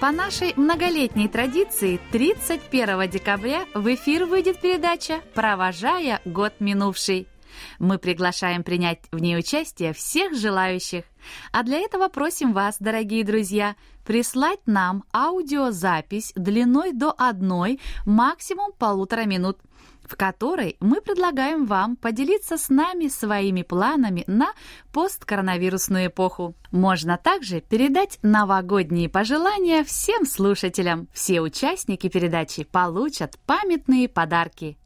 По нашей многолетней традиции 31 декабря в эфир выйдет передача «Провожая год минувший». Мы приглашаем принять в ней участие всех желающих. А для этого просим вас, дорогие друзья, прислать нам аудиозапись длиной до одной, максимум полутора минут, в которой мы предлагаем вам поделиться с нами своими планами на посткоронавирусную эпоху. Можно также передать новогодние пожелания всем слушателям. Все участники передачи получат памятные подарки.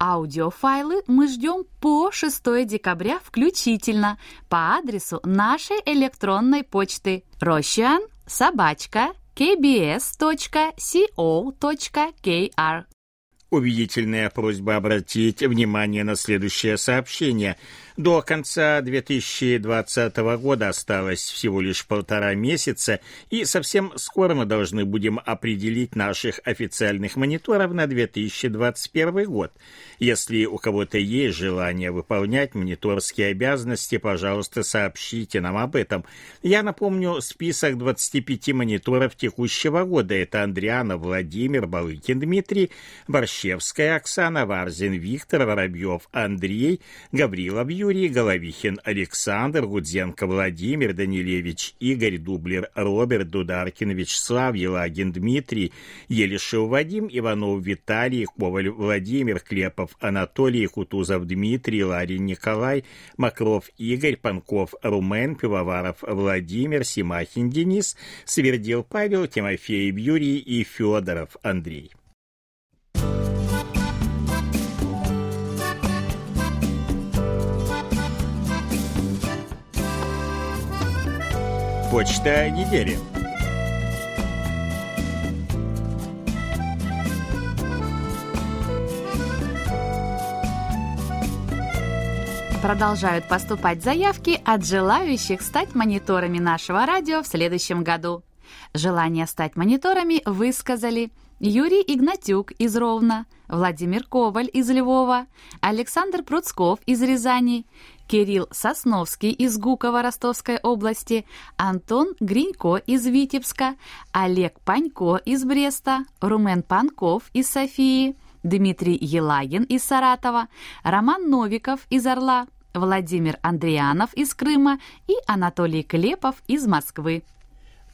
Аудиофайлы мы ждем по 6 декабря включительно по адресу нашей электронной почты рощан собачка kbs.co.kr Убедительная просьба обратить внимание на следующее сообщение – до конца 2020 года осталось всего лишь полтора месяца, и совсем скоро мы должны будем определить наших официальных мониторов на 2021 год. Если у кого-то есть желание выполнять мониторские обязанности, пожалуйста, сообщите нам об этом. Я напомню список 25 мониторов текущего года. Это Андриана Владимир, Балыкин Дмитрий, Борщевская Оксана, Варзин Виктор, Воробьев Андрей, Гаврилов Юрий, Головихин Александр, Гудзенко Владимир, Данилевич Игорь, Дублер Роберт, Дударкин Вячеслав, Елагин Дмитрий, Елишев Вадим, Иванов Виталий, Коваль Владимир, Клепов Анатолий, Кутузов Дмитрий, Ларин Николай, Макров Игорь, Панков Румен, Пивоваров Владимир, Симахин Денис, Свердил Павел, Тимофеев Юрий и Федоров Андрей. Почта недели. Продолжают поступать заявки от желающих стать мониторами нашего радио в следующем году. Желание стать мониторами высказали Юрий Игнатюк из Ровно, Владимир Коваль из Львова, Александр Пруцков из Рязани, Кирилл Сосновский из Гукова Ростовской области, Антон Гринько из Витебска, Олег Панько из Бреста, Румен Панков из Софии, Дмитрий Елагин из Саратова, Роман Новиков из Орла, Владимир Андрианов из Крыма и Анатолий Клепов из Москвы.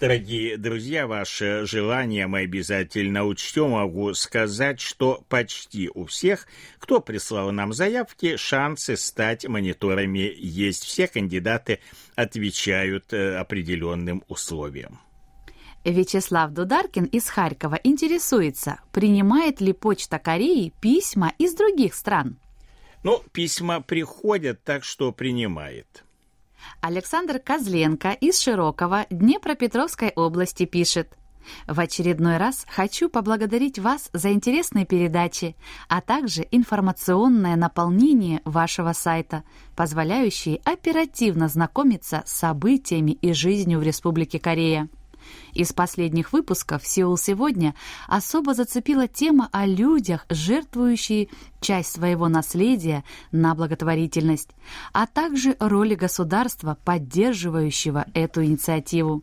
Дорогие друзья, ваше желание мы обязательно учтем. Могу сказать, что почти у всех, кто прислал нам заявки, шансы стать мониторами есть. Все кандидаты отвечают э, определенным условиям. Вячеслав Дударкин из Харькова интересуется, принимает ли Почта Кореи письма из других стран? Ну, письма приходят, так что принимает. Александр Козленко из Широкого Днепропетровской области пишет. В очередной раз хочу поблагодарить вас за интересные передачи, а также информационное наполнение вашего сайта, позволяющие оперативно знакомиться с событиями и жизнью в Республике Корея. Из последних выпусков «Сеул сегодня» особо зацепила тема о людях, жертвующие часть своего наследия на благотворительность, а также роли государства, поддерживающего эту инициативу.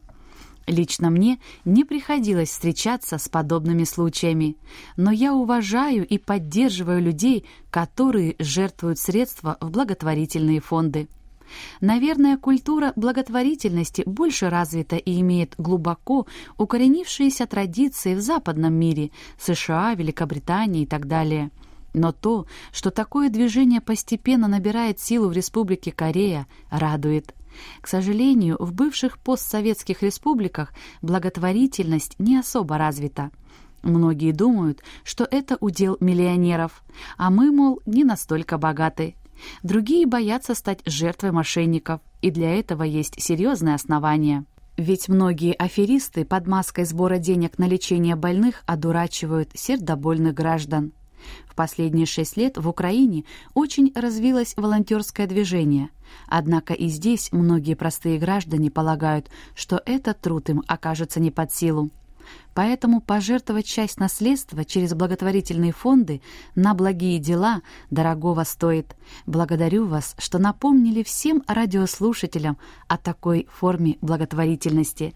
Лично мне не приходилось встречаться с подобными случаями, но я уважаю и поддерживаю людей, которые жертвуют средства в благотворительные фонды. Наверное, культура благотворительности больше развита и имеет глубоко укоренившиеся традиции в западном мире, США, Великобритании и так далее. Но то, что такое движение постепенно набирает силу в Республике Корея, радует. К сожалению, в бывших постсоветских республиках благотворительность не особо развита. Многие думают, что это удел миллионеров, а мы, мол, не настолько богаты. Другие боятся стать жертвой мошенников, и для этого есть серьезные основания. Ведь многие аферисты под маской сбора денег на лечение больных одурачивают сердобольных граждан. В последние шесть лет в Украине очень развилось волонтерское движение. Однако и здесь многие простые граждане полагают, что этот труд им окажется не под силу. Поэтому пожертвовать часть наследства через благотворительные фонды на благие дела дорогого стоит. Благодарю вас, что напомнили всем радиослушателям о такой форме благотворительности.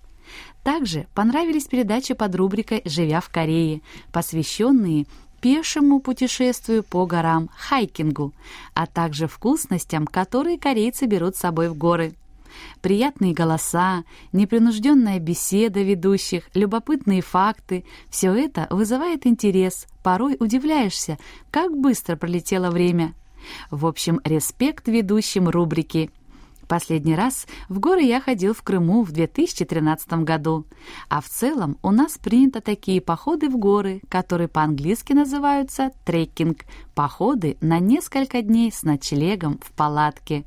Также понравились передачи под рубрикой «Живя в Корее», посвященные пешему путешествию по горам, хайкингу, а также вкусностям, которые корейцы берут с собой в горы. Приятные голоса, непринужденная беседа ведущих, любопытные факты — все это вызывает интерес. Порой удивляешься, как быстро пролетело время. В общем, респект ведущим рубрики. Последний раз в горы я ходил в Крыму в 2013 году. А в целом у нас принято такие походы в горы, которые по-английски называются трекинг – походы на несколько дней с ночлегом в палатке.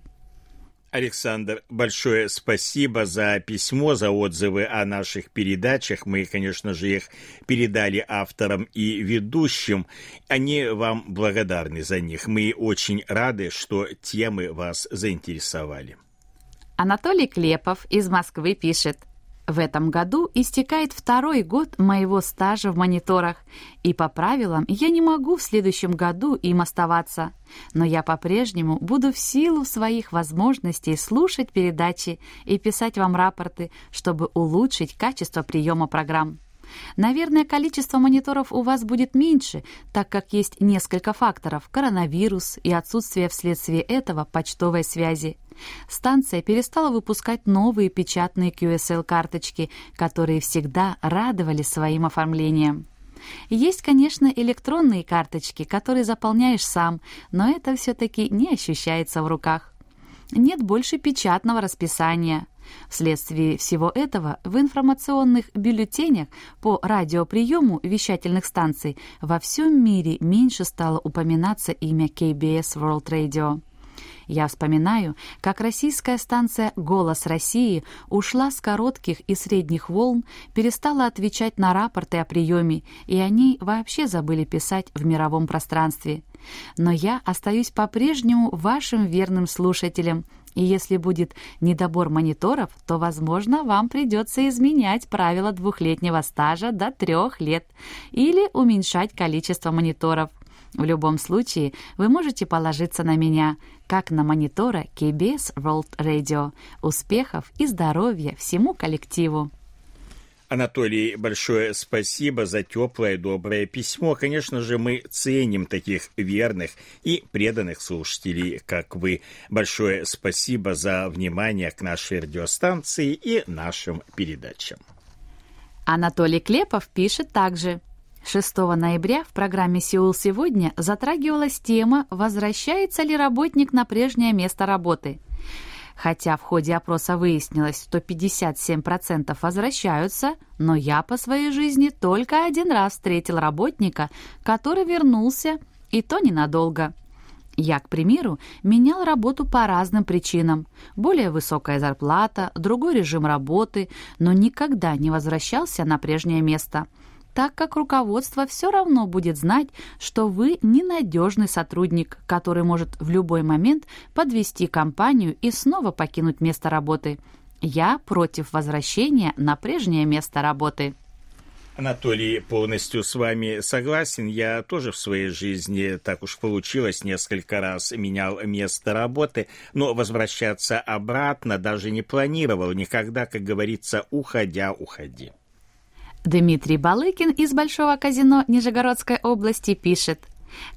Александр, большое спасибо за письмо, за отзывы о наших передачах. Мы, конечно же, их передали авторам и ведущим. Они вам благодарны за них. Мы очень рады, что темы вас заинтересовали. Анатолий Клепов из Москвы пишет – в этом году истекает второй год моего стажа в мониторах, и по правилам я не могу в следующем году им оставаться. Но я по-прежнему буду в силу своих возможностей слушать передачи и писать вам рапорты, чтобы улучшить качество приема программ. Наверное, количество мониторов у вас будет меньше, так как есть несколько факторов – коронавирус и отсутствие вследствие этого почтовой связи. Станция перестала выпускать новые печатные QSL-карточки, которые всегда радовали своим оформлением. Есть, конечно, электронные карточки, которые заполняешь сам, но это все-таки не ощущается в руках. Нет больше печатного расписания. Вследствие всего этого в информационных бюллетенях по радиоприему вещательных станций во всем мире меньше стало упоминаться имя KBS World Radio. Я вспоминаю, как российская станция «Голос России» ушла с коротких и средних волн, перестала отвечать на рапорты о приеме, и они вообще забыли писать в мировом пространстве. Но я остаюсь по-прежнему вашим верным слушателем, и если будет недобор мониторов, то, возможно, вам придется изменять правила двухлетнего стажа до трех лет или уменьшать количество мониторов. В любом случае, вы можете положиться на меня, как на монитора KBS World Radio. Успехов и здоровья всему коллективу! Анатолий, большое спасибо за теплое, доброе письмо. Конечно же, мы ценим таких верных и преданных слушателей, как вы. Большое спасибо за внимание к нашей радиостанции и нашим передачам. Анатолий Клепов пишет также. 6 ноября в программе «Сеул сегодня» затрагивалась тема «Возвращается ли работник на прежнее место работы?». Хотя в ходе опроса выяснилось, что 57% возвращаются, но я по своей жизни только один раз встретил работника, который вернулся, и то ненадолго. Я, к примеру, менял работу по разным причинам. Более высокая зарплата, другой режим работы, но никогда не возвращался на прежнее место – так как руководство все равно будет знать, что вы ненадежный сотрудник, который может в любой момент подвести компанию и снова покинуть место работы. Я против возвращения на прежнее место работы. Анатолий, полностью с вами согласен. Я тоже в своей жизни, так уж получилось, несколько раз менял место работы, но возвращаться обратно даже не планировал. Никогда, как говорится, уходя, уходи. Дмитрий Балыкин из Большого казино Нижегородской области пишет.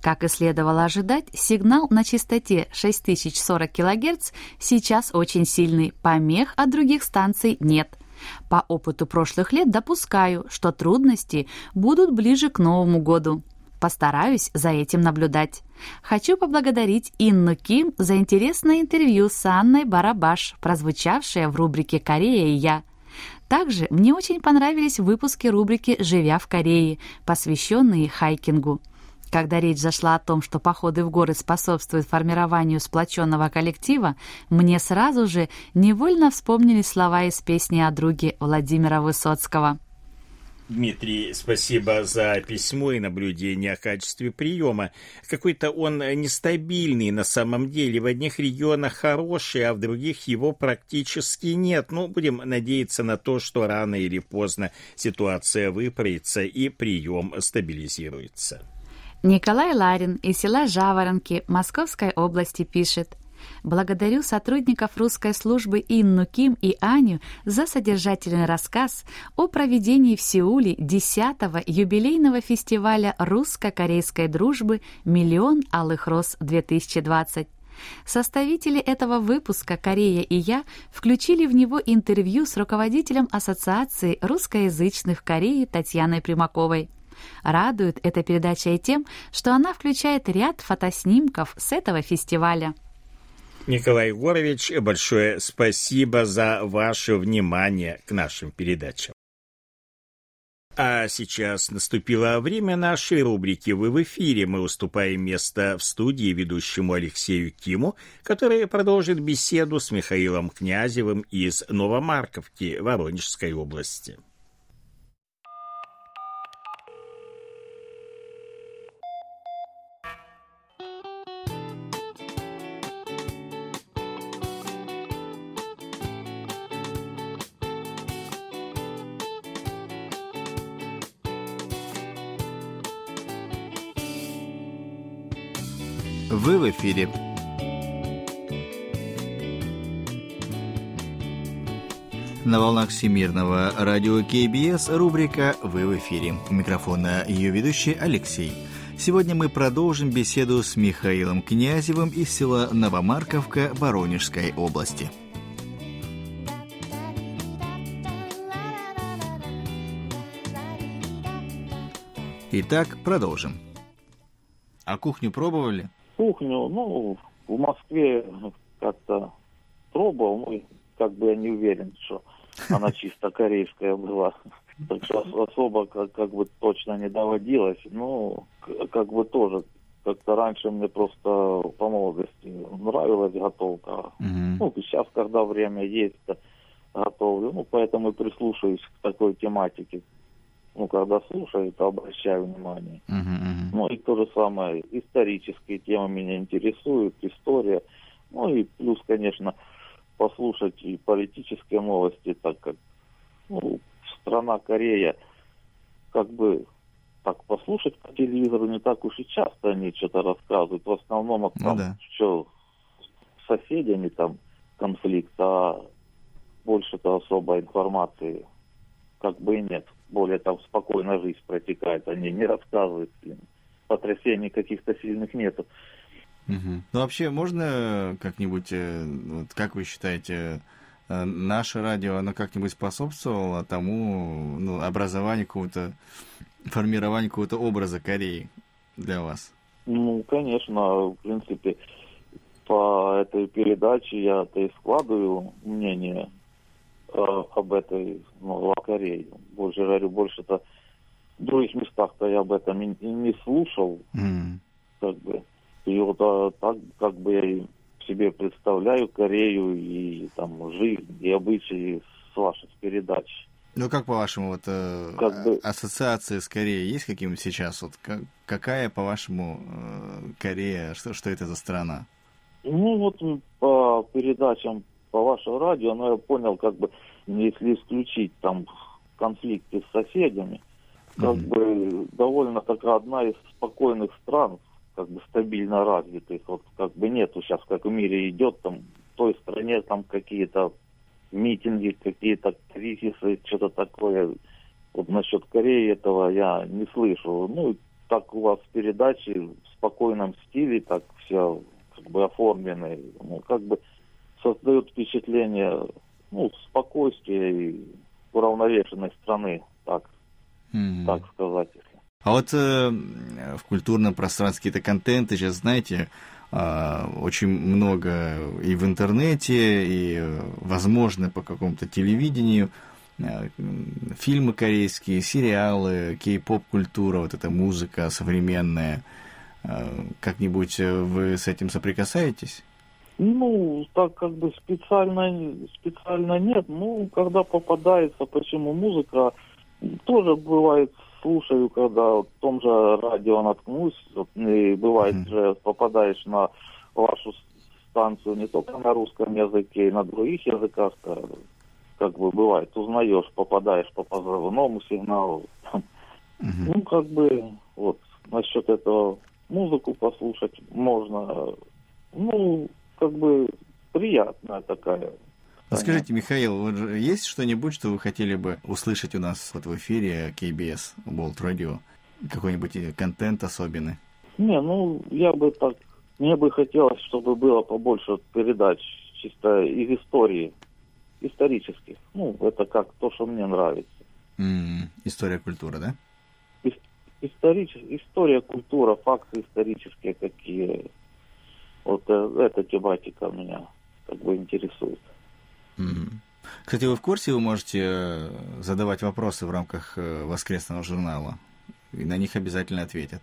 Как и следовало ожидать, сигнал на частоте 6040 кГц сейчас очень сильный, помех от других станций нет. По опыту прошлых лет допускаю, что трудности будут ближе к Новому году. Постараюсь за этим наблюдать. Хочу поблагодарить Инну Ким за интересное интервью с Анной Барабаш, прозвучавшее в рубрике «Корея и я». Также мне очень понравились выпуски рубрики «Живя в Корее», посвященные хайкингу. Когда речь зашла о том, что походы в горы способствуют формированию сплоченного коллектива, мне сразу же невольно вспомнились слова из песни о друге Владимира Высоцкого. Дмитрий, спасибо за письмо и наблюдение о качестве приема. Какой-то он нестабильный на самом деле. В одних регионах хороший, а в других его практически нет. Ну, будем надеяться на то, что рано или поздно ситуация выправится и прием стабилизируется. Николай Ларин из села Жаворонки Московской области пишет. Благодарю сотрудников русской службы Инну Ким и Аню за содержательный рассказ о проведении в Сеуле 10-го юбилейного фестиваля русско-корейской дружбы «Миллион алых роз-2020». Составители этого выпуска «Корея и я» включили в него интервью с руководителем Ассоциации русскоязычных в Корее Татьяной Примаковой. Радует эта передача и тем, что она включает ряд фотоснимков с этого фестиваля. Николай Егорович, большое спасибо за ваше внимание к нашим передачам. А сейчас наступило время нашей рубрики «Вы в эфире». Мы уступаем место в студии ведущему Алексею Киму, который продолжит беседу с Михаилом Князевым из Новомарковки Воронежской области. В эфире. На волнах Всемирного радио КБС рубрика «Вы в эфире». У микрофона ее ведущий Алексей. Сегодня мы продолжим беседу с Михаилом Князевым из села Новомарковка Воронежской области. Итак, продолжим. А кухню пробовали? Кухню, ну, в Москве как-то пробовал, ну, как бы я не уверен, что она чисто корейская была. Так что особо как, как бы точно не доводилось. Ну, как бы тоже как-то раньше мне просто по молодости нравилась готовка. Mm-hmm. Ну, сейчас, когда время есть, готовлю. Ну, поэтому и прислушиваюсь к такой тематике ну, когда слушаю, то обращаю внимание. Uh-huh, uh-huh. Ну, и то же самое, исторические темы меня интересуют, история. Ну, и плюс, конечно, послушать и политические новости, так как ну, страна Корея, как бы так послушать по телевизору не так уж и часто они что-то рассказывают. В основном ну, там, да. что с соседями там конфликт, а больше-то особой информации как бы и нет более там спокойно жизнь протекает, они не рассказывают, потрясений каких-то сильных нету. Угу. Ну, вообще, можно как-нибудь, э, вот, как вы считаете, э, наше радио, оно как-нибудь способствовало тому, ну, образованию какого-то, формированию какого-то образа Кореи для вас? Ну, конечно, в принципе, по этой передаче я-то и складываю мнение об этой ну, Корее. Больше говорю, больше-то в других местах-то я об этом и, и не слушал. Mm. Как бы. И вот а, так, как бы я себе представляю Корею и там жизнь и обычаи с ваших передач. Ну, как по-вашему, вот э, как бы... ассоциации с Кореей есть каким сейчас? Вот как, какая, по-вашему, э, Корея, что, что это за страна? Ну, вот по передачам по вашему радио, но я понял, как бы, если исключить там конфликты с соседями, как mm-hmm. бы довольно такая одна из спокойных стран, как бы стабильно развитых. Вот как бы нету сейчас, как в мире идет, там в той стране там какие-то митинги, какие-то кризисы, что-то такое. Вот насчет Кореи этого я не слышу. Ну, так у вас передачи в спокойном стиле, так все как бы оформлены. Ну, как бы создают впечатление ну, спокойствия и уравновешенной страны, так, mm-hmm. так сказать. А вот э, в культурном пространстве какие-то контенты сейчас, знаете, э, очень много и в интернете, и, возможно, по какому-то телевидению, э, фильмы корейские, сериалы, кей-поп-культура, вот эта музыка современная – Как-нибудь вы с этим соприкасаетесь? Ну, так как бы специально, специально нет. Ну, когда попадается, почему музыка, тоже бывает, слушаю, когда в том же радио наткнусь, и бывает mm-hmm. же попадаешь на вашу станцию не только на русском языке, и на других языках, как бы бывает, узнаешь, попадаешь по позывному сигналу. Mm-hmm. Ну, как бы, вот, насчет этого музыку послушать можно. Ну, как бы приятная такая. А скажите, Михаил, вот есть что-нибудь, что вы хотели бы услышать у нас вот в эфире KBS World Radio? Какой-нибудь контент особенный? Не, ну, я бы так... Мне бы хотелось, чтобы было побольше передач чисто из истории, исторических. Ну, это как то, что мне нравится. Mm, история культуры, да? Историч... История, культура, факты исторические какие вот э, эта тематика меня как бы интересует. Кстати, вы в курсе, вы можете э, задавать вопросы в рамках э, воскресного журнала, и на них обязательно ответят.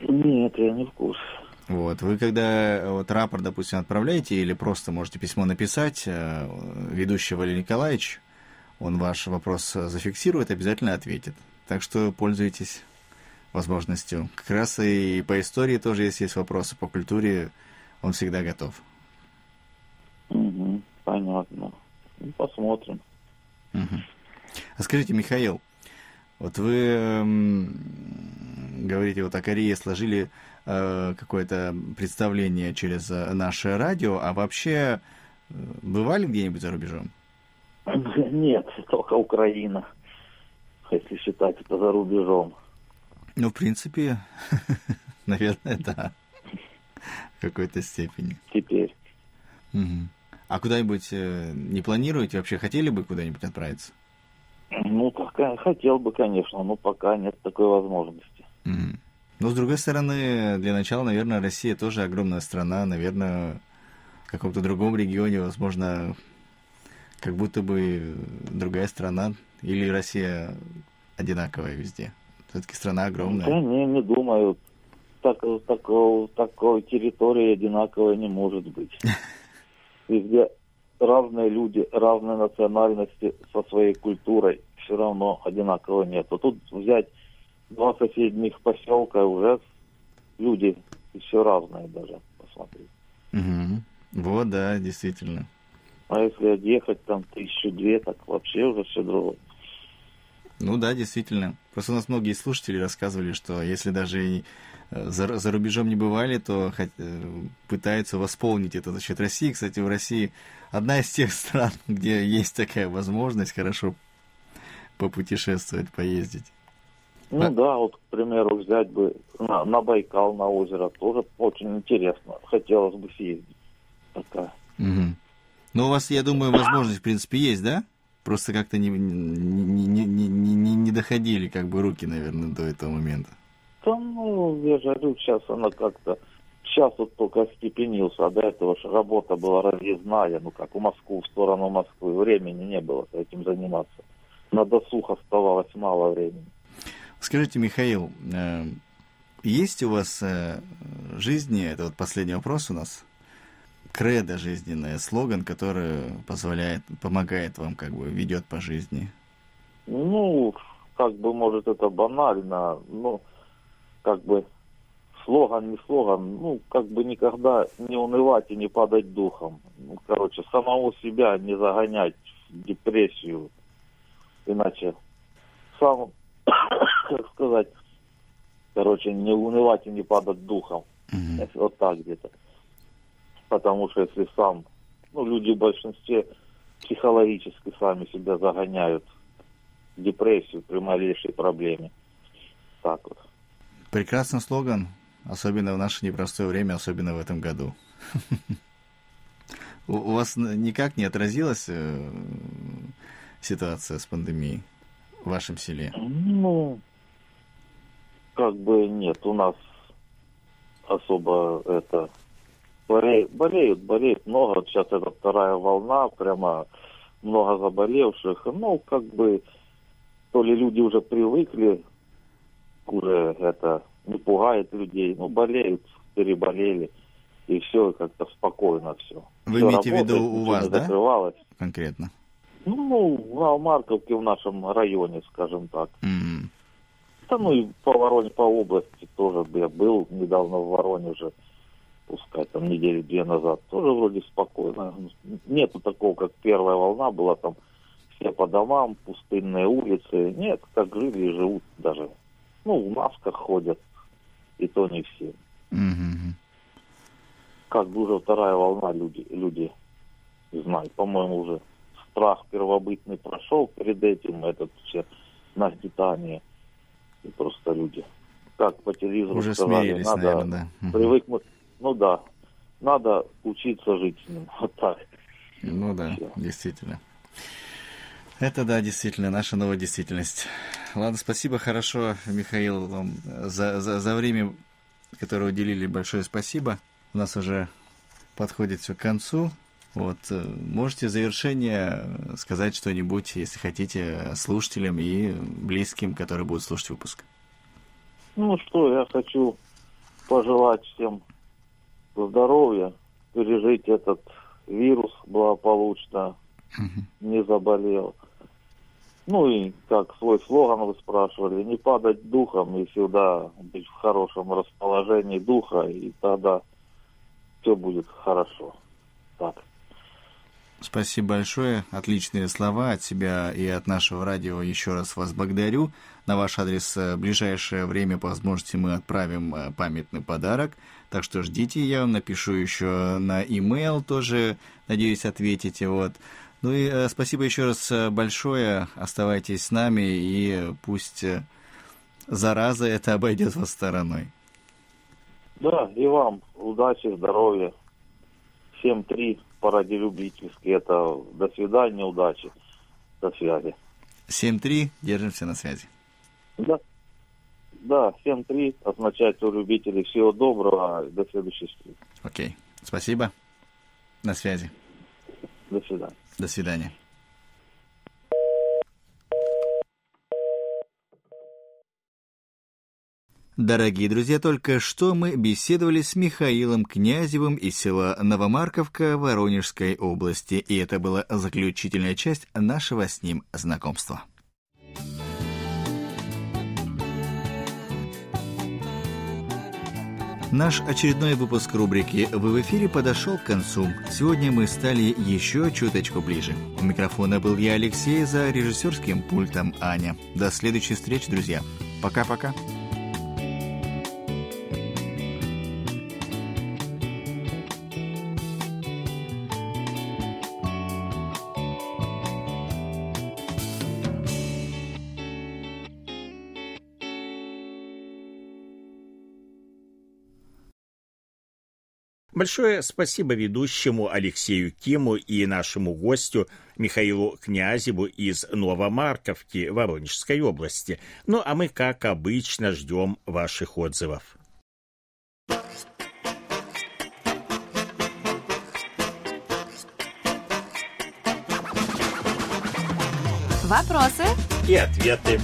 Нет, я не в курсе. Вот, вы когда вот рапорт, допустим, отправляете или просто можете письмо написать, ведущий Валерий Николаевич, он ваш вопрос зафиксирует, обязательно ответит. Так что пользуйтесь возможностью. Как раз и по истории тоже, если есть вопросы по культуре, он всегда готов. Угу, понятно. Посмотрим. Угу. А скажите, Михаил, вот вы э, говорите, вот о Корее сложили э, какое-то представление через э, наше радио, а вообще э, бывали где-нибудь за рубежом? Нет, только Украина, если считать это за рубежом. Ну, в принципе, наверное, да. В какой-то степени. Теперь. Угу. А куда-нибудь э, не планируете? Вообще хотели бы куда-нибудь отправиться? Ну, пока хотел бы, конечно, но пока нет такой возможности. Угу. Но, с другой стороны, для начала, наверное, Россия тоже огромная страна. Наверное, в каком-то другом регионе, возможно, как будто бы другая страна. Или Россия одинаковая везде? Все-таки страна огромная. Да, не, не думаю. Так, такого, такой территории одинаковой не может быть. Везде разные люди, разные национальности со своей культурой все равно одинаково нет. А тут взять два соседних поселка, уже люди все разные даже, посмотреть. Угу. Вот, да, действительно. А если отъехать там тысячу-две, так вообще уже все другое. Ну да, действительно. Просто у нас многие слушатели рассказывали, что если даже э, за, за рубежом не бывали, то хоть, э, пытаются восполнить это за счет России. Кстати, в России одна из тех стран, где есть такая возможность хорошо попутешествовать, поездить. Ну а... да, вот, к примеру, взять бы на, на Байкал, на озеро, тоже очень интересно. Хотелось бы съездить. Такая. Угу. Ну, у вас, я думаю, возможность, в принципе, есть, да? Просто как-то не, не, не, не, не, не доходили как бы руки, наверное, до этого момента. Да, ну, я же говорю, сейчас она как-то... Сейчас вот только степенился, а до этого же работа была разъездная, ну как в Москву, в сторону Москвы. Времени не было этим заниматься. На досуг оставалось мало времени. Скажите, Михаил, э, есть у вас э, жизни, это вот последний вопрос у нас, кредо жизненное, слоган, который позволяет, помогает вам, как бы, ведет по жизни? Ну, как бы, может, это банально, но как бы слоган, не слоган, ну, как бы никогда не унывать и не падать духом. Ну, короче, самого себя не загонять в депрессию, иначе сам, как сказать, короче, не унывать и не падать духом. Mm-hmm. Вот так где-то потому что если сам, ну, люди в большинстве психологически сами себя загоняют в депрессию при малейшей проблеме. Так вот. Прекрасный слоган, особенно в наше непростое время, особенно в этом году. У вас никак не отразилась э, ситуация с пандемией в вашем селе? Ну, как бы нет, у нас особо это болеют, болеют, болеют много. Вот сейчас это вторая волна, прямо много заболевших. Ну, как бы, то ли люди уже привыкли уже это не пугает людей. Ну, болеют, переболели, и все как-то спокойно все. Вы все имеете в виду у вас, да? Закрывалось. Конкретно. Ну, на Марковке в нашем районе, скажем так. М. Да ну и по Воронеж, по области тоже я был недавно в Воронеже, пускай там недели две назад, тоже вроде спокойно. Нету такого, как первая волна была, там все по домам, пустынные улицы. Нет, как жили и живут даже. Ну, в масках ходят, и то не все. Как бы уже вторая волна люди, люди знают. По-моему, уже страх первобытный прошел перед этим, этот все нагнетание. И просто люди, как по телевизору Уже сказали, смирились, надо наверное, да. Привыкнуть. Ну да, надо учиться жить с ним. Вот так. Ну да, Всё. действительно. Это, да, действительно, наша новая действительность. Ладно, спасибо, хорошо, Михаил, вам за, за, за время, которое уделили, большое спасибо. У нас уже подходит все к концу. Вот, э, можете в завершение сказать что-нибудь, если хотите, слушателям и близким, которые будут слушать выпуск. Ну что, я хочу пожелать всем здоровья, пережить этот вирус благополучно, не заболел. Ну и как свой слоган вы спрашивали, не падать духом и всегда быть в хорошем расположении духа, и тогда все будет хорошо. Так. Спасибо большое. Отличные слова от себя и от нашего радио. Еще раз вас благодарю. На ваш адрес э, в ближайшее время по возможности мы отправим э, памятный подарок. Так что ждите, я вам напишу еще на e-mail тоже, надеюсь, ответите. Вот. Ну и э, спасибо еще раз большое. Оставайтесь с нами и пусть зараза это обойдет вас стороной. Да, и вам удачи, здоровья. Всем три паради любительски. Это до свидания, удачи. До связи. 7-3, держимся на связи. Да. Да, 7-3 означает у любителей всего доброго. До следующей встречи. Окей. Спасибо. На связи. До свидания. До свидания. Дорогие друзья, только что мы беседовали с Михаилом Князевым из села Новомарковка Воронежской области, и это была заключительная часть нашего с ним знакомства. Наш очередной выпуск рубрики «Вы в эфире» подошел к концу. Сегодня мы стали еще чуточку ближе. У микрофона был я, Алексей, за режиссерским пультом Аня. До следующей встречи, друзья. Пока-пока. Большое спасибо ведущему Алексею Киму и нашему гостю Михаилу Князеву из Новомарковки Воронежской области. Ну а мы, как обычно, ждем ваших отзывов. Вопросы? И ответы.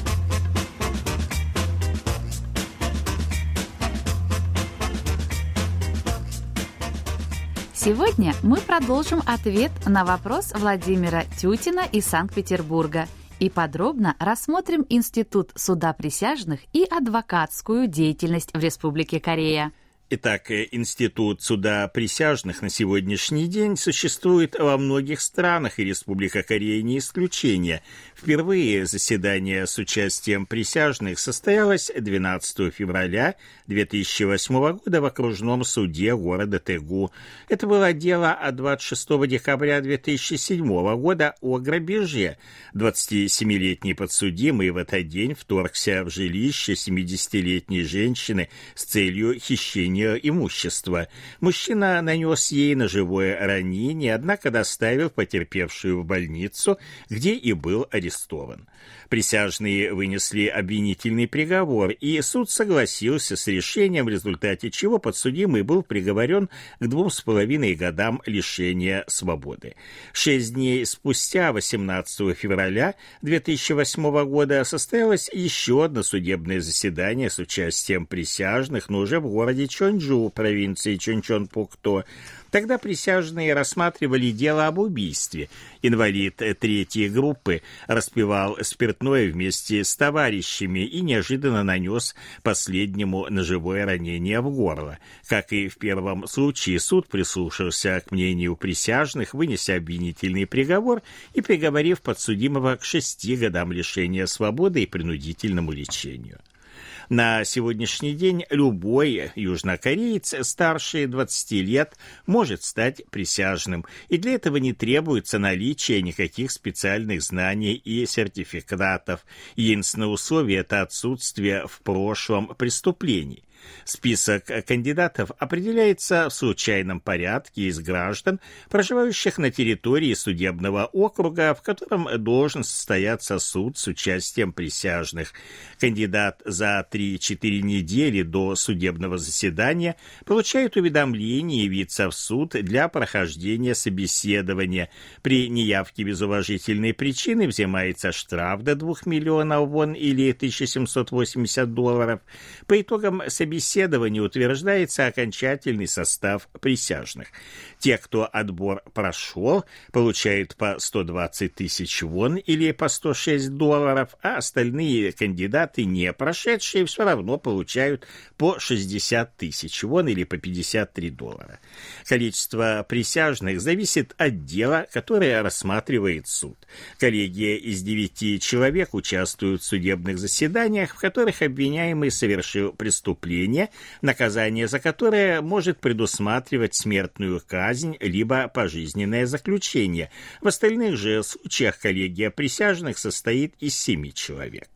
Сегодня мы продолжим ответ на вопрос Владимира Тютина из Санкт-Петербурга и подробно рассмотрим Институт суда присяжных и адвокатскую деятельность в Республике Корея. Итак, э, Институт суда присяжных на сегодняшний день существует во многих странах, и Республика Корея не исключение. Впервые заседание с участием присяжных состоялось 12 февраля 2008 года в окружном суде города Тегу. Это было дело от 26 декабря 2007 года о грабеже. 27-летний подсудимый в этот день вторгся в жилище 70-летней женщины с целью хищения лишения имущества. Мужчина нанес ей ножевое ранение, однако доставил потерпевшую в больницу, где и был арестован. Присяжные вынесли обвинительный приговор, и суд согласился с решением, в результате чего подсудимый был приговорен к двум с половиной годам лишения свободы. Шесть дней спустя, 18 февраля 2008 года, состоялось еще одно судебное заседание с участием присяжных, но уже в городе Чонджу, провинции Чончон-Пукто, Тогда присяжные рассматривали дело об убийстве. Инвалид третьей группы распивал спиртное вместе с товарищами и неожиданно нанес последнему ножевое ранение в горло. Как и в первом случае, суд прислушался к мнению присяжных, вынеся обвинительный приговор и приговорив подсудимого к шести годам лишения свободы и принудительному лечению. На сегодняшний день любой южнокореец старше 20 лет может стать присяжным, и для этого не требуется наличие никаких специальных знаний и сертификатов. Единственное условие – это отсутствие в прошлом преступлений. Список кандидатов определяется в случайном порядке из граждан, проживающих на территории судебного округа, в котором должен состояться суд с участием присяжных. Кандидат за 3-4 недели до судебного заседания получает уведомление явиться в суд для прохождения собеседования. При неявке без уважительной причины взимается штраф до 2 миллионов вон или 1780 долларов. По итогам собеседования собеседовании утверждается окончательный состав присяжных. Те, кто отбор прошел, получают по 120 тысяч вон или по 106 долларов, а остальные кандидаты, не прошедшие, все равно получают по 60 тысяч вон или по 53 доллара. Количество присяжных зависит от дела, которое рассматривает суд. Коллегия из девяти человек участвует в судебных заседаниях, в которых обвиняемый совершил преступление преступление, наказание за которое может предусматривать смертную казнь либо пожизненное заключение. В остальных же случаях коллегия присяжных состоит из семи человек.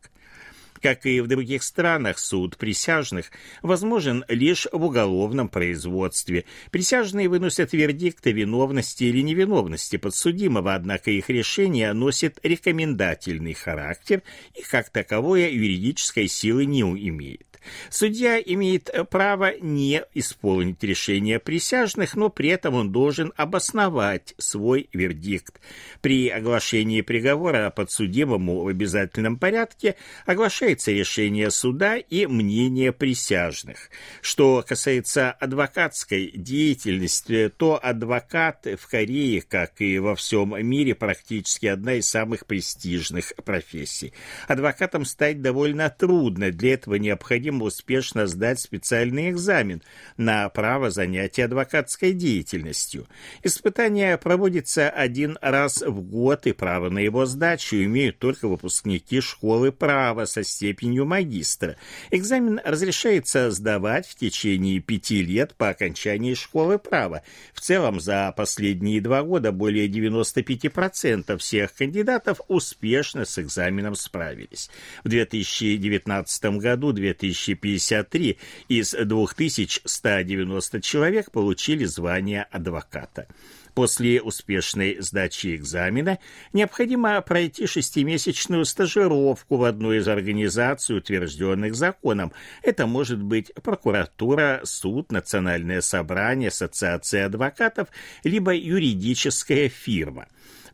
Как и в других странах, суд присяжных возможен лишь в уголовном производстве. Присяжные выносят вердикт о виновности или невиновности подсудимого, однако их решение носит рекомендательный характер и как таковое юридической силы не имеет. Судья имеет право не исполнить решение присяжных, но при этом он должен обосновать свой вердикт. При оглашении приговора подсудимому в обязательном порядке оглашается решение суда и мнение присяжных. Что касается адвокатской деятельности, то адвокат в Корее, как и во всем мире, практически одна из самых престижных профессий. Адвокатом стать довольно трудно, для этого необходимо необходимо успешно сдать специальный экзамен на право занятия адвокатской деятельностью. Испытание проводится один раз в год, и право на его сдачу имеют только выпускники школы права со степенью магистра. Экзамен разрешается сдавать в течение пяти лет по окончании школы права. В целом, за последние два года более 95% всех кандидатов успешно с экзаменом справились. В 2019 году 2000 2053 из 2190 человек получили звание адвоката. После успешной сдачи экзамена необходимо пройти шестимесячную стажировку в одной из организаций, утвержденных законом. Это может быть прокуратура, суд, национальное собрание, ассоциация адвокатов, либо юридическая фирма.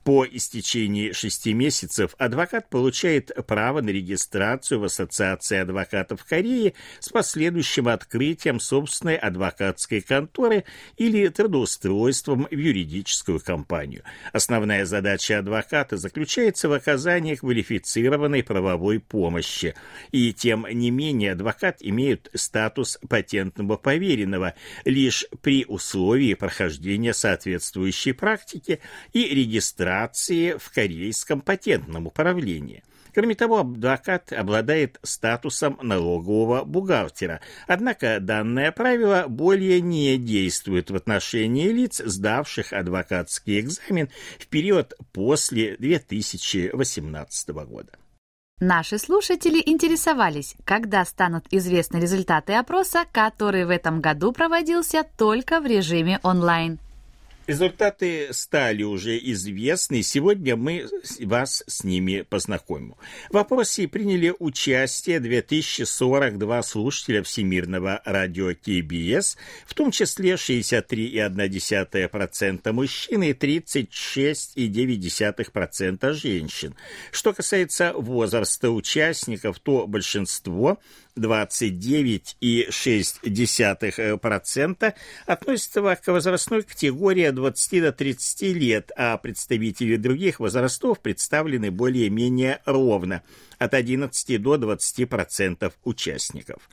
По истечении шести месяцев адвокат получает право на регистрацию в Ассоциации адвокатов Кореи с последующим открытием собственной адвокатской конторы или трудоустройством в юридическую компанию. Основная задача адвоката заключается в оказании квалифицированной правовой помощи. И тем не менее адвокат имеет статус патентного поверенного лишь при условии прохождения соответствующей практики и регистрации регистрации в корейском патентном управлении. Кроме того, адвокат обладает статусом налогового бухгалтера. Однако данное правило более не действует в отношении лиц, сдавших адвокатский экзамен в период после 2018 года. Наши слушатели интересовались, когда станут известны результаты опроса, который в этом году проводился только в режиме онлайн. Результаты стали уже известны, сегодня мы вас с ними познакомим. В опросе приняли участие 2042 слушателя Всемирного радио КБС, в том числе 63,1% мужчин и 36,9% женщин. Что касается возраста участников, то большинство 29,6% относятся к возрастной категории 20 до 30 лет, а представители других возрастов представлены более-менее ровно от 11 до 20% участников.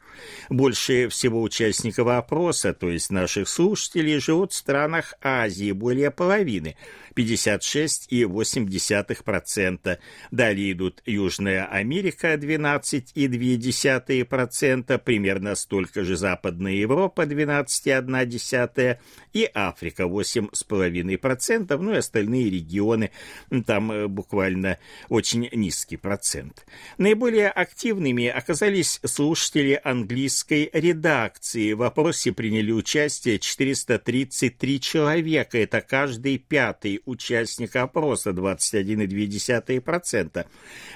Больше всего участников опроса, то есть наших слушателей, живут в странах Азии, более половины – 56,8%. Далее идут Южная Америка 12,2%, примерно столько же Западная Европа 12,1% и Африка 8,5%, ну и остальные регионы, там э, буквально очень низкий процент. Наиболее активными оказались слушатели английской редакции. В опросе приняли участие 433 человека, это каждый пятый участника опроса 21,2%.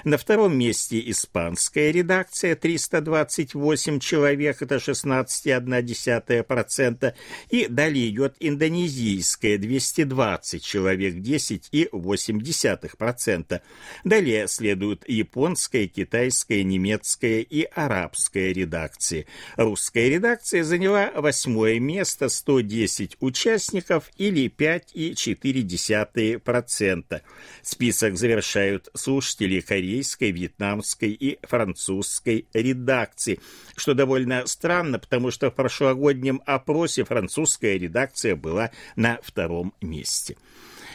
На втором месте испанская редакция 328 человек, это 16,1%. И далее идет индонезийская 220 человек, 10,8%. Далее следуют японская, китайская, немецкая и арабская редакции. Русская редакция заняла восьмое место, 110 участников или 5,4%. 0,2%. Список завершают слушатели корейской, вьетнамской и французской редакции, что довольно странно, потому что в прошлогоднем опросе французская редакция была на втором месте.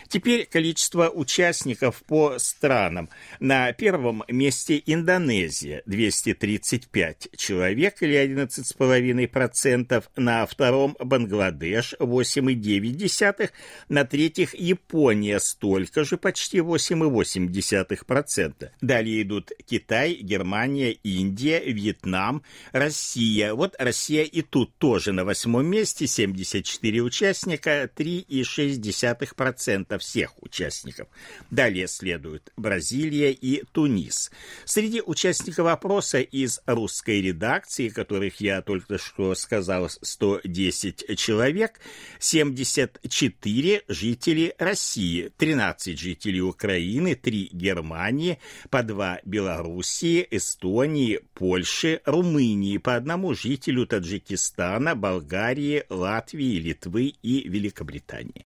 Теперь количество участников по странам. На первом месте Индонезия – 235 человек или 11,5%. На втором – Бангладеш – 8,9%. На третьих – Япония – столько же, почти 8,8%. Далее идут Китай, Германия, Индия, Вьетнам, Россия. Вот Россия и тут тоже на восьмом месте, 74 участника, 3,6% всех участников. Далее следуют Бразилия и Тунис. Среди участников опроса из русской редакции, которых я только что сказал 110 человек, 74 жители России, 13 жителей Украины, 3 Германии, по 2 Белоруссии, Эстонии, Польши, Румынии, по одному жителю Таджикистана, Болгарии, Латвии, Литвы и Великобритании.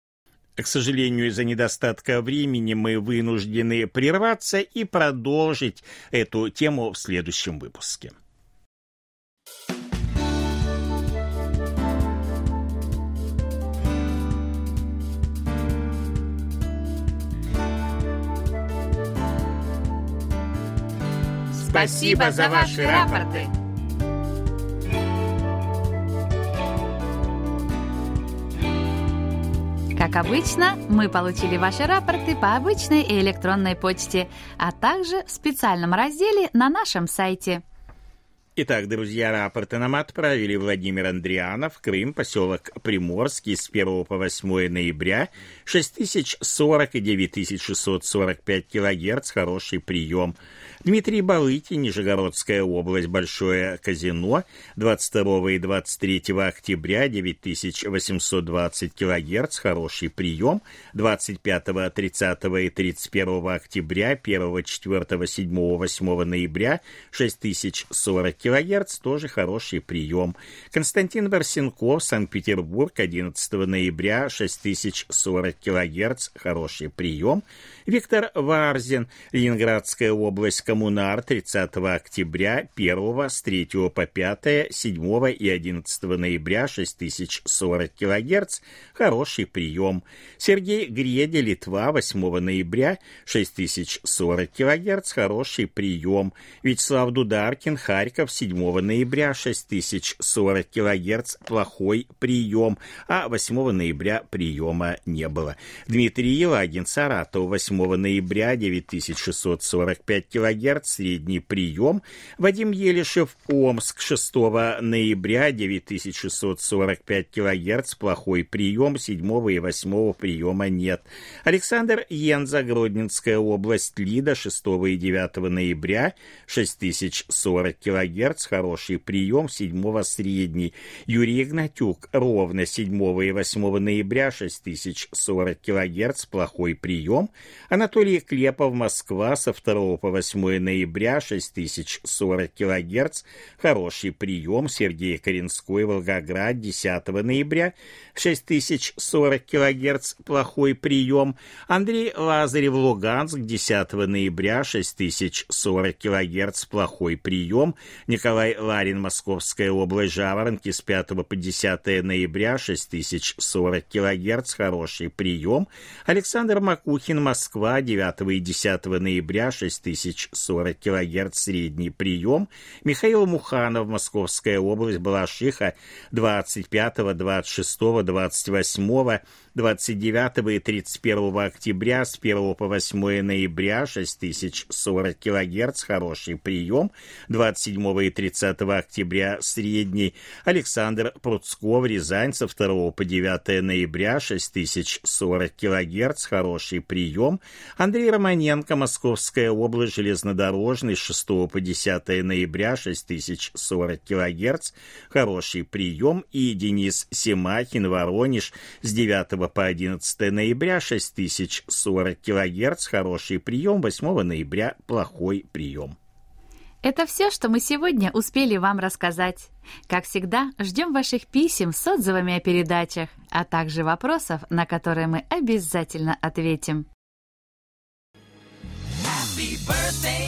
К сожалению, из-за недостатка времени мы вынуждены прерваться и продолжить эту тему в следующем выпуске. Спасибо за ваши рапорты. Как обычно, мы получили ваши рапорты по обычной и электронной почте, а также в специальном разделе на нашем сайте. Итак, друзья, рапорты нам отправили Владимир Андрианов, Крым, поселок Приморский с 1 по 8 ноября, 6040 и 9645 килогерц, хороший прием. Дмитрий Балыки, Нижегородская область, Большое казино, 22 и 23 октября, 9820 килогерц, хороший прием, 25, 30 и 31 октября, 1, 4, 7, 8 ноября, 6040 килогерц, тоже хороший прием. Константин Барсенков, Санкт-Петербург, 11 ноября, 6040 килогерц, хороший прием. Виктор Варзин, Ленинградская область, Коммунар, 30 октября, 1 с 3 по 5, 7 и 11 ноября, 6040 килогерц, хороший прием. Сергей Греди, Литва, 8 ноября, 6040 килогерц, хороший прием. Вячеслав Дударкин, Харьков, 7 ноября 6040 кГц плохой прием, а 8 ноября приема не было. Дмитрий Елагин, Саратов, 8 ноября 9645 кГц средний прием. Вадим Елишев, Омск, 6 ноября 9645 кГц плохой прием, 7 и 8 приема нет. Александр Янза, Гродненская область, Лида, 6 и 9 ноября 6040 кГц, хороший прием, 7 средний. Юрий Игнатюк, ровно 7 и 8 ноября 6040 кГц, плохой прием. Анатолий Клепов, Москва, со 2 по 8 ноября 6040 кГц, хороший прием. Сергей Коренской, Волгоград, 10 ноября 6040 кГц, плохой прием. Андрей Лазарев, Луганск, 10 ноября 6040 кГц, плохой прием. Николай Ларин, Московская область, Жаворонки с 5 по 10 ноября 6040 кГц, хороший прием. Александр Макухин, Москва, 9 и 10 ноября 6040 кГц, средний прием. Михаил Муханов, Московская область, Балашиха, 25, 26, 28 29 и 31 октября с 1 по 8 ноября 6040 кГц, хороший прием, 27 и 30 октября средний, Александр Пруцков, Рязань, со 2 по 9 ноября 6040 кГц, хороший прием, Андрей Романенко, Московская область, железнодорожный, с 6 по 10 ноября 6040 кГц, хороший прием, и Денис Семахин, Воронеж, с 9 по 11 ноября 6040 кГц, хороший прием, 8 ноября плохой прием. Это все, что мы сегодня успели вам рассказать. Как всегда, ждем ваших писем с отзывами о передачах, а также вопросов, на которые мы обязательно ответим. Happy birthday.